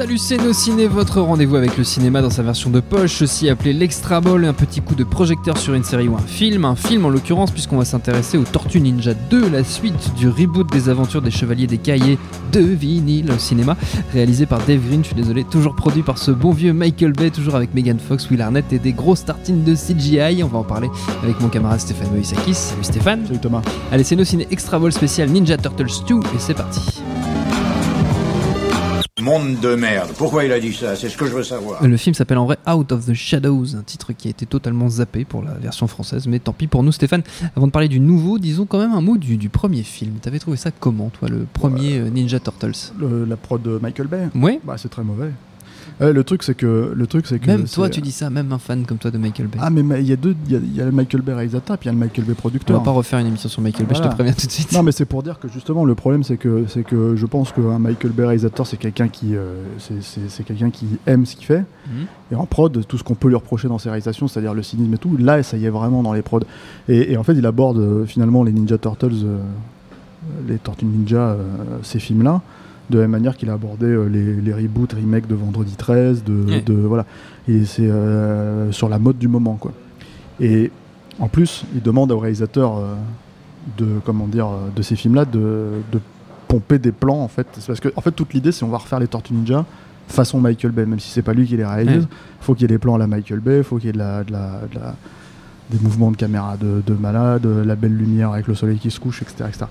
Salut c'est nos ciné, votre rendez-vous avec le cinéma dans sa version de poche, aussi appelé l'extra ball, un petit coup de projecteur sur une série ou un film, un film en l'occurrence puisqu'on va s'intéresser aux Tortues Ninja 2, la suite du reboot des aventures des Chevaliers des Cahiers de vinyle au cinéma, réalisé par Dave Green, je suis désolé, toujours produit par ce bon vieux Michael Bay, toujours avec Megan Fox, Will Arnett et des grosses tartines de CGI, on va en parler avec mon camarade Stéphane Moïsakis, salut Stéphane. Salut Thomas. Allez nos ciné extra ball spécial Ninja Turtles 2 et c'est parti Monde de merde. Pourquoi il a dit ça? C'est ce que je veux savoir. Le film s'appelle en vrai Out of the Shadows, un titre qui a été totalement zappé pour la version française, mais tant pis pour nous Stéphane. Avant de parler du nouveau, disons quand même un mot du, du premier film. T'avais trouvé ça comment toi, le premier euh, Ninja Turtles? Le- la prod de Michael Bay? Ouais Bah, c'est très mauvais. Ouais, le truc, c'est que. Le truc, c'est que. Même toi tu dis ça, même un fan comme toi de Michael Bay. Ah, mais ma- il y a deux. Il y a, il y a le Michael Bay réalisateur, puis il y a le Michael Bay On producteur. va pas refaire une émission sur Michael Bay, je te préviens tout de suite. Non, mais c'est pour dire que justement, le problème, c'est que, c'est que je pense qu'un Michael Bay réalisateur, c'est quelqu'un qui, euh, c'est, quelqu'un qui aime ce qu'il fait. Mhm. Et en prod, tout ce qu'on peut lui reprocher dans ses réalisations, c'est-à-dire le cynisme et tout, là, ça y est vraiment dans les prods. Et, et en fait, il aborde euh, finalement les Ninja Turtles, euh, les Tortues Ninja, ces films-là, de la même manière qu'il a abordé euh, les, les reboots, remakes de Vendredi 13, de, Ouais. de- voilà. Et c'est euh, sur la mode du moment, quoi. Et en plus, il demande au réalisateur euh, de comment dire de ces films-là de, de pomper des plans en fait. Parce que en fait toute l'idée c'est on va refaire les Tortues Ninja façon Michael Bay, même si c'est pas lui qui les réalise. Ouais. Faut qu'il y ait des plans à la Michael Bay, faut qu'il y ait de la, de la- de la- des mouvements de caméra de, de malade, la belle lumière avec le soleil qui se couche, etc. etc.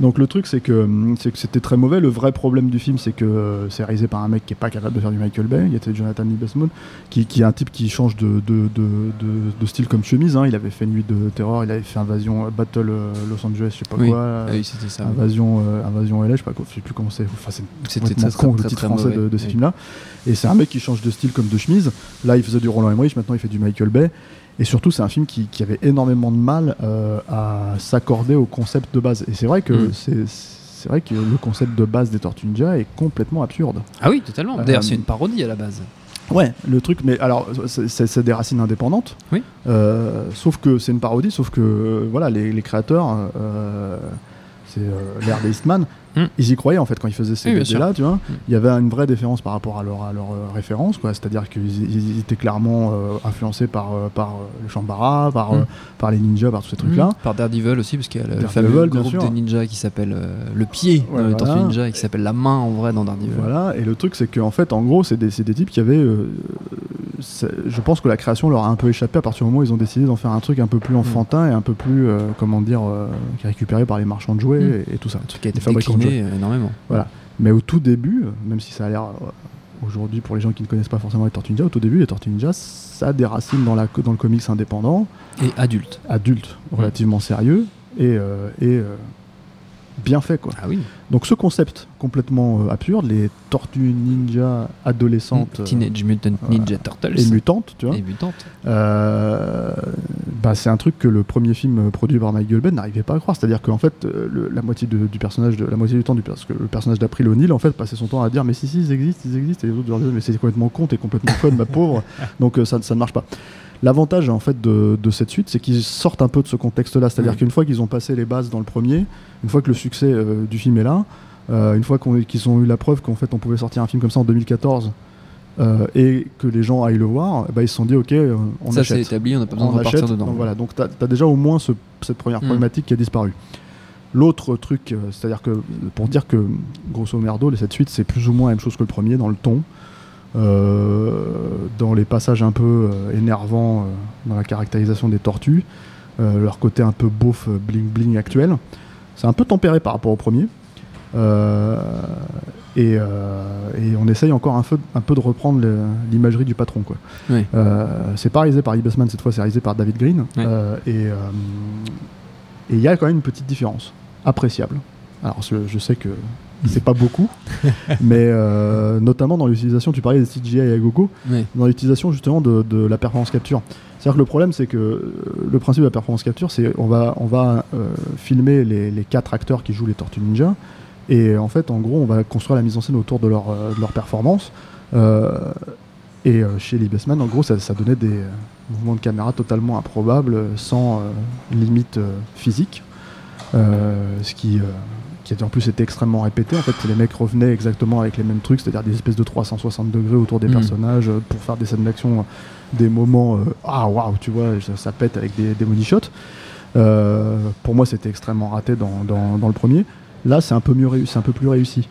Donc le truc c'est que hum, c'était très mauvais. Le vrai problème du film c'est que euh, c'est réalisé par un mec qui est pas capable de faire du Michael Bay. Il y était Jonathan Liebesman qui, qui est un type qui change de, de, de, de- de style comme chemise. hein. Il avait fait Nuit de terreur, il avait fait Invasion euh, Battle euh, Los Angeles, je sais pas Oui. quoi. Ah oui, c'était ça. Invasion, euh, Invasion LA, je sais pas quoi, je sais plus comment c'est. Enfin, c'est complètement con très, le titre français mauvais. de, ces films-là. Et c'est un mec qui change de style comme de chemise. Là, il faisait du Roland Emmerich, maintenant il fait du Michael Bay. Et surtout, c'est un film qui, qui avait énormément de mal euh, à s'accorder au concept de base. Et c'est vrai que Mm. c'est c'est vrai que le concept de base des Tortues Ninja est complètement absurde. Ah oui, totalement. Euh, D'ailleurs, c'est une parodie à la base. Ouais, le truc, mais alors, c'est- des racines indépendantes. Oui. Euh, sauf que c'est une parodie, sauf que euh, voilà, les, les créateurs, euh, c'est euh, l'ère des Eastman, Mm. ils y croyaient en fait quand ils faisaient ces Oui, là tu vois. Mm. Il y avait une vraie déférence par rapport à leur, à leur euh, référence, quoi. C'est-à-dire qu'ils ils étaient clairement euh, influencés par, par le Shambara, par, Mm. euh, par les ninjas, par tous ces trucs-là. Par Daredevil aussi, parce qu'il y a le fameux groupe sûr. de ninjas qui s'appelle le pied Ouais, dans les voilà. Tortues Ninja et qui s'appelle la main en vrai dans Daredevil. Voilà, et le truc c'est qu'en fait, en gros, c'est des, c'est des types qui avaient. Je pense que la création leur a un peu échappé à partir du moment où ils ont décidé d'en faire un truc un peu plus enfantin et un peu plus, euh, comment dire, euh, qui est récupéré par les marchands de jouets Mm. et, et tout ça. Un truc qui a été euh, énormément. Voilà. Mais au tout début, même si ça a l'air euh, aujourd'hui pour les gens qui ne connaissent pas forcément les Tortues Ninja, au tout début, les Tortues Ninja, ça a des racines dans, la, dans le comics indépendant, Et adulte. adulte, relativement sérieux et, euh, et euh, bien fait quoi. Ah oui. Donc ce concept complètement euh, absurde, les tortues ninja adolescentes euh, Teenage Mutant Ninja Turtles. et mutantes, tu vois, Et mutantes. euh, bah, c'est un truc que le premier film euh, produit par Michael Bay n'arrivait pas à croire. C'est-à-dire qu'en fait, euh, le- la moitié de- du personnage, de, la moitié du temps du parce que le personnage d'April O'Neil en fait passait son temps à dire mais si si ils existent, ils existent et les autres leur disaient mais c'est complètement con, t'es complètement conne ma pauvre. Donc euh, ça, ça ne marche pas. L'avantage en fait de, de cette suite, c'est qu'ils sortent un peu de ce contexte-là. C'est-à-dire Mm. qu'une fois qu'ils ont passé les bases dans le premier, une fois que le succès euh, du film est là, euh, une fois qu'ils ont eu la preuve qu'en fait on pouvait sortir un film comme ça en 2014 euh, et que les gens aillent le voir, ben, ils se sont dit ok, on ça c'est achète. établi, on n'a pas besoin On de repartir achète, dedans. donc voilà, donc tu as, déjà au moins ce- cette première Mm. problématique qui a disparu. L'autre truc, c'est-à-dire que pour dire que grosso merdo, les 7 suites, c'est plus ou moins la même chose que le premier dans le ton, dans les passages un peu euh, énervants, euh, dans la caractérisation des tortues, euh, leur côté un peu beauf, bling bling actuel. C'est un peu tempéré par rapport au premier. Euh, et, euh, et on essaye encore un peu, un peu de reprendre l'imagerie du patron. Quoi. Oui. Euh, c'est pas réalisé par Ibasman cette fois, c'est réalisé par David Green. Euh, et euh, et il y a quand même une petite différence, appréciable. Alors je, je sais que c'est pas beaucoup, mais euh, notamment dans l'utilisation, tu parlais des CGI à gogo, Oui. dans l'utilisation justement de, de la performance capture. C'est-à-dire que le problème, c'est que euh, le principe de la performance capture, c'est on va, on va euh, filmer les, les quatre acteurs qui jouent les Tortues Ninja, et en fait, en gros, on va construire la mise en scène autour de leur, de leur performance. Et chez Lee Bassman, en gros, ça, ça donnait des mouvements de caméra totalement improbables, sans limite physique, euh, ce qui, euh, qui en plus été extrêmement répété. En fait, les mecs revenaient exactement avec les mêmes trucs, c'est-à-dire des espèces de 360 degrés autour des Mm. personnages euh, pour faire des scènes d'action, euh, des moments euh, ah waouh, tu vois, ça, ça pète avec des, des money shots. Euh, pour moi, c'était extrêmement raté dans, dans- dans le premier. Là, c'est un peu mieux c'est un peu plus réussi.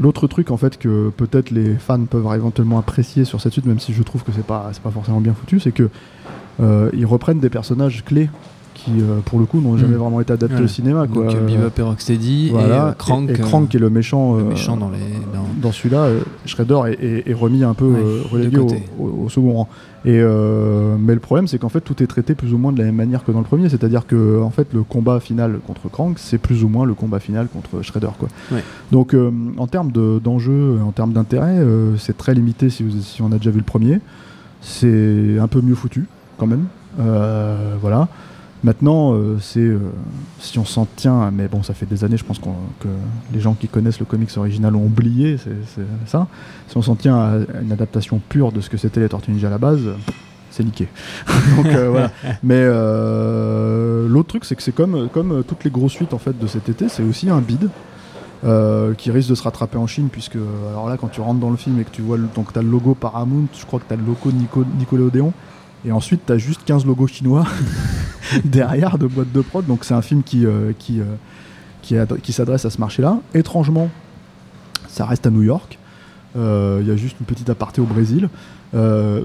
L'autre truc, en fait, que peut-être les fans peuvent éventuellement apprécier sur cette suite, même si je trouve que c'est pas, c'est pas forcément bien foutu, c'est que ils reprennent des personnages clés qui, euh, pour le coup, n'ont jamais Mm. vraiment été adaptés Ouais. au cinéma. Quoi. Donc euh, Bebop et Rocksteady Voilà. et Crank. et, et euh, Crank qui est le méchant, le méchant dans les. dans- dans celui-là, Shredder est, remis un peu Ouais, de relégué au, côté. au- au second rang. Et mais le problème, c'est qu'en fait, tout est traité plus ou moins de la même manière que dans le premier. C'est-à-dire que en fait, le combat final contre Crank, c'est plus ou moins le combat final contre Shredder. Quoi. Ouais. Donc, en termes de- d'enjeu, en termes d'intérêt, c'est très limité si, vous- si on a déjà vu le premier. C'est un peu mieux foutu, quand même. Euh, voilà. Maintenant, euh, c'est euh, si on s'en tient, mais bon, ça fait des années, je pense qu'on- que les gens qui connaissent le comics original ont oublié, c'est ça. Si on s'en tient à une adaptation pure de ce que c'était les Tortues Ninja à la base, c'est niqué. Donc euh, voilà. Mais euh, l'autre truc, c'est que c'est comme, comme toutes les grosses suites en fait de cet été, c'est aussi un bid. euh, qui risque de se rattraper en Chine puisque alors là quand tu rentres dans le film et que tu vois le, donc as le logo Paramount je crois que tu as le logo Nico, Nickelodeon et ensuite tu as juste 15 logos chinois derrière de boîtes de prod. Donc c'est un film qui, euh, qui, euh, qui, ad- qui s'adresse à ce marché-là. Étrangement, ça reste à New York. Euh, Il y a juste une petite aparté au Brésil.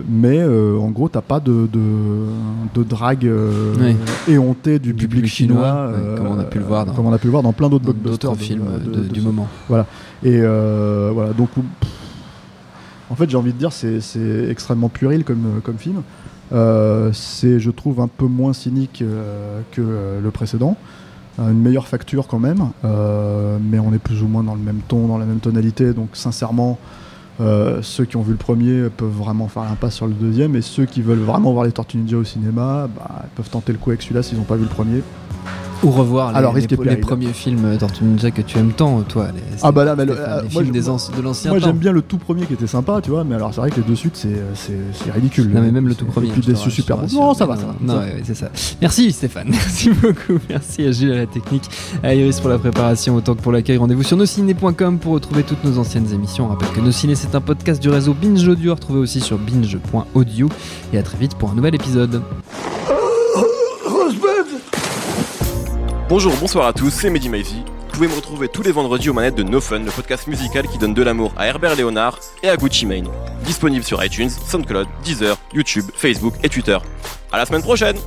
Mais en gros, t'as pas de, de, de drague Oui. éhontée du, Du public public chinois, chinois, ouais, comme on a pu le voir dans- comme on a pu le voir dans plein d'autres blockbusters films de- du moment. et euh, voilà, donc pff, en fait j'ai envie de dire c'est c'est extrêmement puéril comme, comme film. Euh, c'est je trouve un peu moins cynique euh, que euh, le précédent. Une meilleure facture quand même, mais on est plus ou moins dans le même ton, dans la même tonalité. Donc sincèrement, ceux qui ont vu le premier peuvent vraiment faire l'impasse sur le deuxième, et ceux qui veulent vraiment voir les Tortues Ninja au cinéma, bah, peuvent tenter le coup avec celui-là s'ils n'ont pas vu le premier. Ou revoir les, Alors, les, les péril. premiers films Tortue Ninja que tu aimes tant, toi. Les, Ah bah là, mais le- euh, les moi, films des de l'ancien Moi j'aime bien le tout premier qui était sympa, tu vois, mais alors c'est vrai que les deux suites c'est c'est- ridicule. Non mais même le tout premier. Puis rassure, super. rassure. Non, ça va, ça va. Non, ouais, c'est ça. Merci Stéphane, merci beaucoup. Merci à Gilles à la technique, à Iris pour la préparation, autant que pour l'accueil. Rendez-vous sur nosciné.com pour retrouver toutes nos anciennes émissions. On rappelle que Nos Ciné c'est un podcast du réseau Binge Audio, retrouvé aussi sur binge.audio. Et à très vite pour un nouvel épisode. Bonjour, bonsoir à tous, c'est Mehdi Maizy. Vous pouvez me retrouver tous les vendredis aux manettes de No Fun, le podcast musical qui donne de l'amour à Herbert Léonard et à Gucci Mane. Disponible sur iTunes, SoundCloud, Deezer, YouTube, Facebook et Twitter. À la semaine prochaine